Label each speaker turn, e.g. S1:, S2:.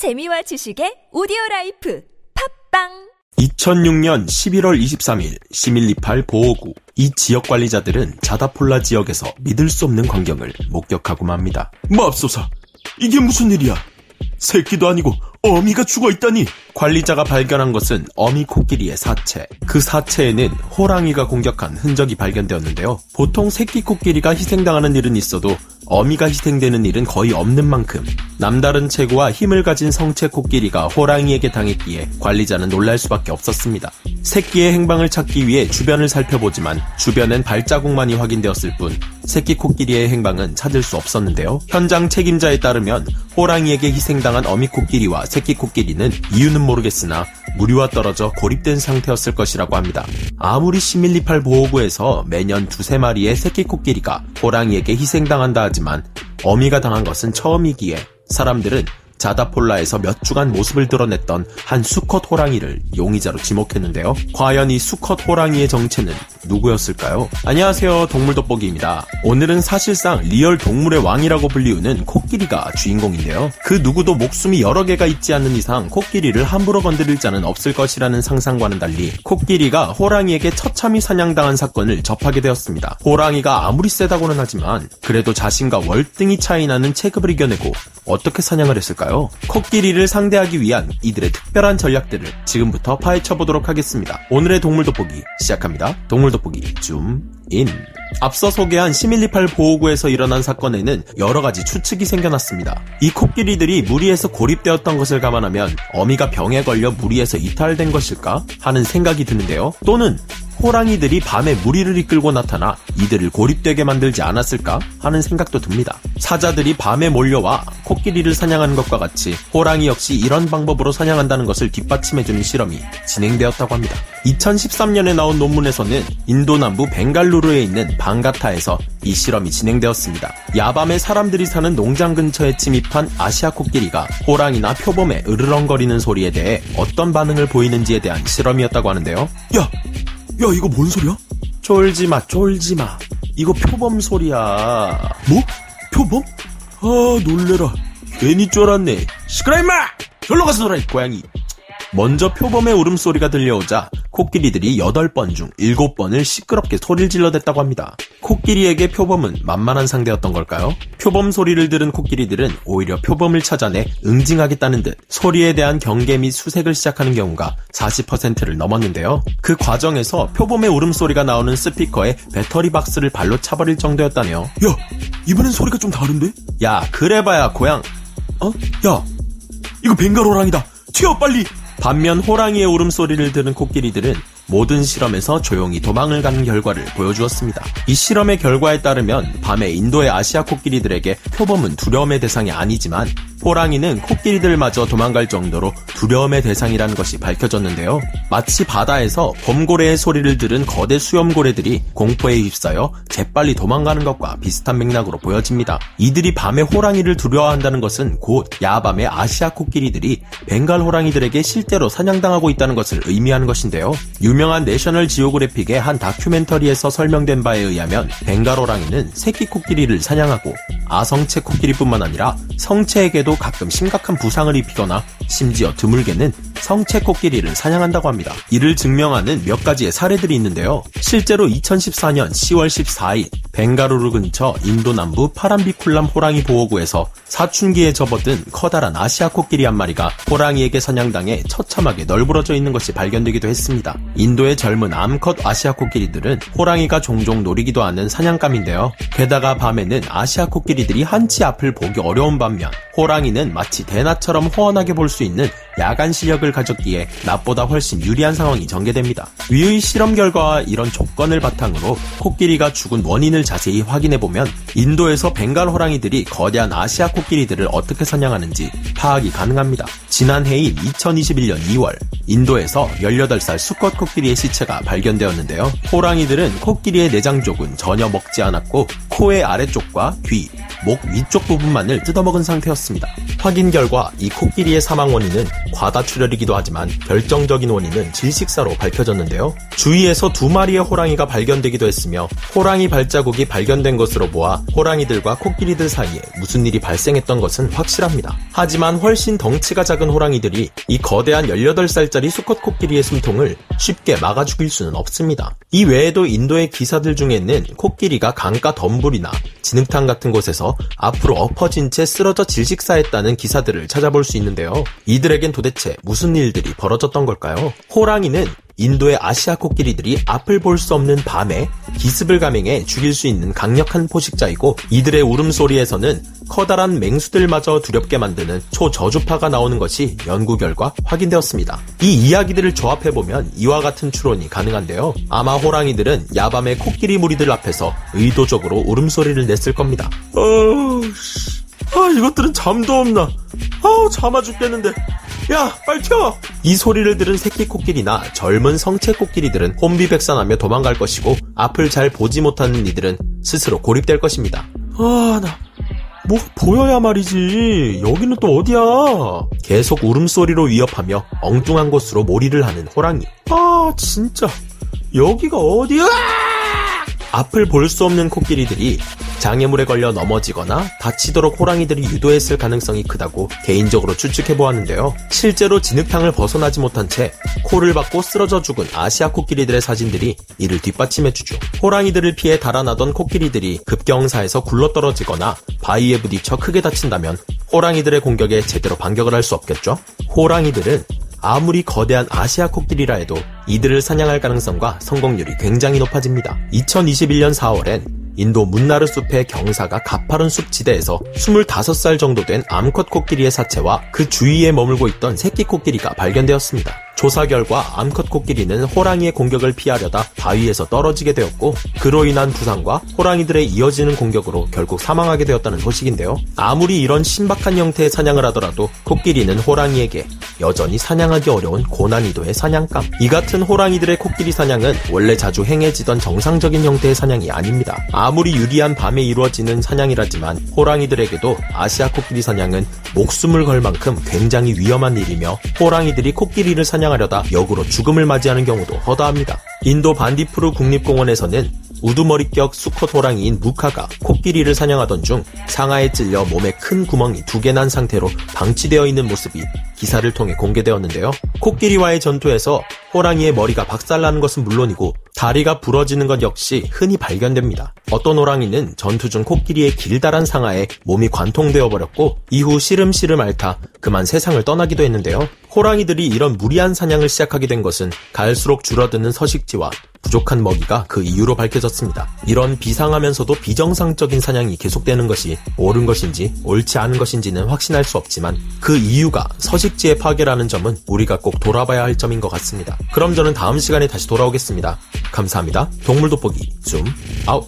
S1: 재미와 지식의 오디오 라이프 팝빵
S2: 2006년 11월 23일 시밀리팔 보호구 이 지역 관리자들은 자다폴라 지역에서 믿을 수 없는 광경을 목격하고 맙니다. 맙소사 이게 무슨 일이야? 새끼도 아니고 어미가 죽어 있다니. 관리자가 발견한 것은 어미 코끼리의 사체. 그 사체에는 호랑이가 공격한 흔적이 발견되었는데요. 보통 새끼 코끼리가 희생당하는 일은 있어도 어미가 희생되는 일은 거의 없는 만큼 남다른 체구와 힘을 가진 성체 코끼리가 호랑이에게 당했기에 관리자는 놀랄 수밖에 없었습니다. 새끼의 행방을 찾기 위해 주변을 살펴보지만 주변엔 발자국만이 확인되었을 뿐 새끼 코끼리의 행방은 찾을 수 없었는데요. 현장 책임자에 따르면 호랑이에게 희생당한 어미 코끼리와 새끼 코끼리는 이유는 모르겠으나 무리와 떨어져 고립된 상태였을 것이라고 합니다. 아무리 시밀리팔 보호구에서 매년 두세 마리의 새끼 코끼리가 호랑이에게 희생당한다 하지만 어미가 당한 것은 처음이기에 사람들은 자다폴라에서 몇 주간 모습을 드러냈던 한 수컷 호랑이를 용의자로 지목했는데요. 과연 이 수컷 호랑이의 정체는 누구였을까요? 안녕하세요. 동물 돋보기입니다. 오늘은 사실상 리얼 동물의 왕이라고 불리우는 코끼리가 주인공인데요. 그 누구도 목숨이 여러 개가 있지 않는 이상 코끼리를 함부로 건드릴 자는 없을 것이라는 상상과는 달리 코끼리가 호랑이에게 처참히 사냥당한 사건을 접하게 되었습니다. 호랑이가 아무리 세다고는 하지만 그래도 자신과 월등히 차이 나는 체급을 이겨내고 어떻게 사냥을 했을까요? 코끼리를 상대하기 위한 이들의 특별한 전략들을 지금부터 파헤쳐 보도록 하겠습니다. 오늘의 동물 돋보기 시작합니다. 동물 돋보기 줌 인. 앞서 소개한 시밀리팔 보호구에서 일어난 사건에는 여러 가지 추측이 생겨났습니다. 이 코끼리들이 무리에서 고립되었던 것을 감안하면 어미가 병에 걸려 무리에서 이탈된 것일까 하는 생각이 드는데요. 또는 호랑이들이 밤에 무리를 이끌고 나타나 이들을 고립되게 만들지 않았을까 하는 생각도 듭니다. 사자들이 밤에 몰려와 코끼리를 사냥하는 것과 같이 호랑이 역시 이런 방법으로 사냥한다는 것을 뒷받침해주는 실험이 진행되었다고 합니다. 2013년에 나온 논문에서는 인도 남부 벵갈루르에 있는 방가타에서 이 실험이 진행되었습니다. 야밤에 사람들이 사는 농장 근처에 침입한 아시아 코끼리가 호랑이나 표범의 으르렁거리는 소리에 대해 어떤 반응을 보이는지에 대한 실험이었다고 하는데요.
S3: 야! 야, 이거 뭔 소리야?
S2: 쫄지마, 쫄지마. 이거 표범 소리야.
S3: 뭐? 표범? 아, 놀래라. 괜히 쫄았네.
S2: 시끄러 임마! 절로 가서 놀아, 이 고양이. 먼저 표범의 울음소리가 들려오자 코끼리들이 8번 중 7번을 시끄럽게 소리를 질러댔다고 합니다. 코끼리에게 표범은 만만한 상대였던 걸까요? 표범 소리를 들은 코끼리들은 오히려 표범을 찾아내 응징하겠다는 듯 소리에 대한 경계 및 수색을 시작하는 경우가 40%를 넘었는데요. 그 과정에서 표범의 울음소리가 나오는 스피커에 배터리 박스를 발로 차버릴 정도였다네요.
S3: 야, 이번엔 소리가 좀 다른데?
S2: 야, 그래봐야 고양.
S3: 어? 야, 이거 벵갈 호랑이다. 튀어 빨리.
S2: 반면 호랑이의 울음소리를 들은 코끼리들은 모든 실험에서 조용히 도망을 가는 결과를 보여주었습니다. 이 실험의 결과에 따르면 밤에 인도의 아시아 코끼리들에게 표범은 두려움의 대상이 아니지만 호랑이는 코끼리들마저 도망갈 정도로 두려움의 대상이라는 것이 밝혀졌는데요. 마치 바다에서 범고래의 소리를 들은 거대 수염고래들이 공포에 휩싸여 재빨리 도망가는 것과 비슷한 맥락으로 보여집니다. 이들이 밤에 호랑이를 두려워한다는 것은 곧 야밤에 아시아 코끼리들이 벵갈 호랑이들에게 실제로 사냥당하고 있다는 것을 의미하는 것인데요. 유명한 내셔널 지오그래픽의 한 다큐멘터리에서 설명된 바에 의하면 벵갈 호랑이는 새끼 코끼리를 사냥하고 아성체 코끼리뿐만 아니라 성체에게도 가끔 심각한 부상을 입히거나 심지어 드물게는 성체 코끼리를 사냥한다고 합니다. 이를 증명하는 몇 가지의 사례들이 있는데요. 실제로 2014년 10월 14일 벵가루르 근처 인도 남부 파람비쿨람 호랑이 보호구에서 사춘기에 접어든 커다란 아시아 코끼리 한 마리가 호랑이에게 사냥당해 처참하게 널브러져 있는 것이 발견되기도 했습니다. 인도의 젊은 암컷 아시아 코끼리들은 호랑이가 종종 노리기도 하는 사냥감인데요. 게다가 밤에는 아시아 코끼리들이 한치 앞을 보기 어려운 반면 호랑이는 마치 대낮처럼 호원하게 볼수 있는 야간 시력을 가졌기에 낮보다 훨씬 유리한 상황이 전개됩니다. 위의 실험 결과와 이런 조건을 바탕으로 코끼리가 죽은 원인을 자세히 확인해보면 인도에서 벵갈 호랑이들이 거대한 아시아 코끼리들을 어떻게 사냥하는지 파악이 가능합니다. 지난해인 2021년 2월 인도에서 18살 수컷 코끼리의 시체가 발견되었는데요. 호랑이들은 코끼리의 내장 쪽은 전혀 먹지 않았고 코의 아래쪽과 귀, 목 위쪽 부분만을 뜯어먹은 상태였습니다. 확인 결과 이 코끼리의 사망 원인은 과다출혈이기도 하지만 결정적인 원인은 질식사로 밝혀졌는데요. 주위에서 두 마리의 호랑이가 발견되기도 했으며 호랑이 발자국이 발견된 것으로 보아 호랑이들과 코끼리들 사이에 무슨 일이 발생했던 것은 확실합니다. 하지만 훨씬 덩치가 작은 호랑이들이 이 거대한 18살짜리 수컷 코끼리의 숨통을 쉽게 막아 죽일 수는 없습니다. 이 외에도 인도의 기사들 중에는 코끼리가 강가 덤불이나 진흙탕 같은 곳에서 앞으로 엎어진 채 쓰러져 질식사했다는 기사들을 찾아볼 수 있는데요. 이들에겐 도대체 무슨 일들이 벌어졌던 걸까요? 호랑이는 인도의 아시아 코끼리들이 앞을 볼 수 없는 밤에 기습을 감행해 죽일 수 있는 강력한 포식자이고 이들의 울음소리에서는 커다란 맹수들마저 두렵게 만드는 초저주파가 나오는 것이 연구 결과 확인되었습니다. 이 이야기들을 조합해보면 이와 같은 추론이 가능한데요. 아마 호랑이들은 야밤에 코끼리 무리들 앞에서 의도적으로 울음소리를 냈을 겁니다.
S3: 어, 아, 이것들은 잠도 없나. 아, 잠아 죽겠는데. 야, 빨리 튀어!
S2: 이 소리를 들은 새끼 코끼리나 젊은 성체 코끼리들은 혼비백산하며 도망갈 것이고 앞을 잘 보지 못하는 이들은 스스로 고립될 것입니다.
S3: 아, 나, 뭐 보여야 말이지. 여기는 또 어디야?
S2: 계속 울음소리로 위협하며 엉뚱한 곳으로 몰이를 하는 호랑이.
S3: 아, 진짜. 여기가 어디야?
S2: 앞을 볼 수 없는 코끼리들이 장애물에 걸려 넘어지거나 다치도록 호랑이들이 유도했을 가능성이 크다고 개인적으로 추측해 보았는데요. 실제로 진흙탕을 벗어나지 못한 채 코를 박고 쓰러져 죽은 아시아 코끼리들의 사진들이 이를 뒷받침해 주죠. 호랑이들을 피해 달아나던 코끼리들이 급경사에서 굴러떨어지거나 바위에 부딪혀 크게 다친다면 호랑이들의 공격에 제대로 반격을 할 수 없겠죠? 호랑이들은 아무리 거대한 아시아 코끼리라 해도 이들을 사냥할 가능성과 성공률이 굉장히 높아집니다. 2021년 4월엔 인도 문나르 숲의 경사가 가파른 숲 지대에서 25살 정도 된 암컷 코끼리의 사체와 그 주위에 머물고 있던 새끼 코끼리가 발견되었습니다. 조사 결과 암컷 코끼리는 호랑이의 공격을 피하려다 바위에서 떨어지게 되었고 그로 인한 부상과 호랑이들의 이어지는 공격으로 결국 사망하게 되었다는 소식인데요. 아무리 이런 신박한 형태의 사냥을 하더라도 코끼리는 호랑이에게 여전히 사냥하기 어려운 고난이도의 사냥감. 이 같은 호랑이들의 코끼리 사냥은 원래 자주 행해지던 정상적인 형태의 사냥이 아닙니다. 아무리 유리한 밤에 이루어지는 사냥이라지만 호랑이들에게도 아시아 코끼리 사냥은 목숨을 걸 만큼 굉장히 위험한 일이며 호랑이들이 코끼리를 사냥하려다 역으로 죽음을 맞이하는 경우도 허다합니다. 인도 반디푸르 국립공원에서는 우두머리격 수컷 호랑이인 무카가 코끼리를 사냥하던 중 상아에 찔려 몸에 큰 구멍이 두 개 난 상태로 방치되어 있는 모습이 기사를 통해 공개되었는데요. 코끼리와의 전투에서 호랑이의 머리가 박살나는 것은 물론이고 다리가 부러지는 것 역시 흔히 발견됩니다. 어떤 호랑이는 전투 중 코끼리의 길다란 상아에 몸이 관통되어 버렸고 이후 시름시름 앓다 그만 세상을 떠나기도 했는데요. 호랑이들이 이런 무리한 사냥을 시작하게 된 것은 갈수록 줄어드는 서식지와 부족한 먹이가 그 이유로 밝혀졌습니다. 이런 비상하면서도 비정상적인 사냥이 계속되는 것이 옳은 것인지 옳지 않은 것인지는 확신할 수 없지만 그 이유가 서식지의 파괴라는 점은 우리가 꼭 돌아봐야 할 점인 것 같습니다. 그럼 저는 다음 시간에 다시 돌아오겠습니다. 감사합니다. 동물 돋보기 줌 아웃.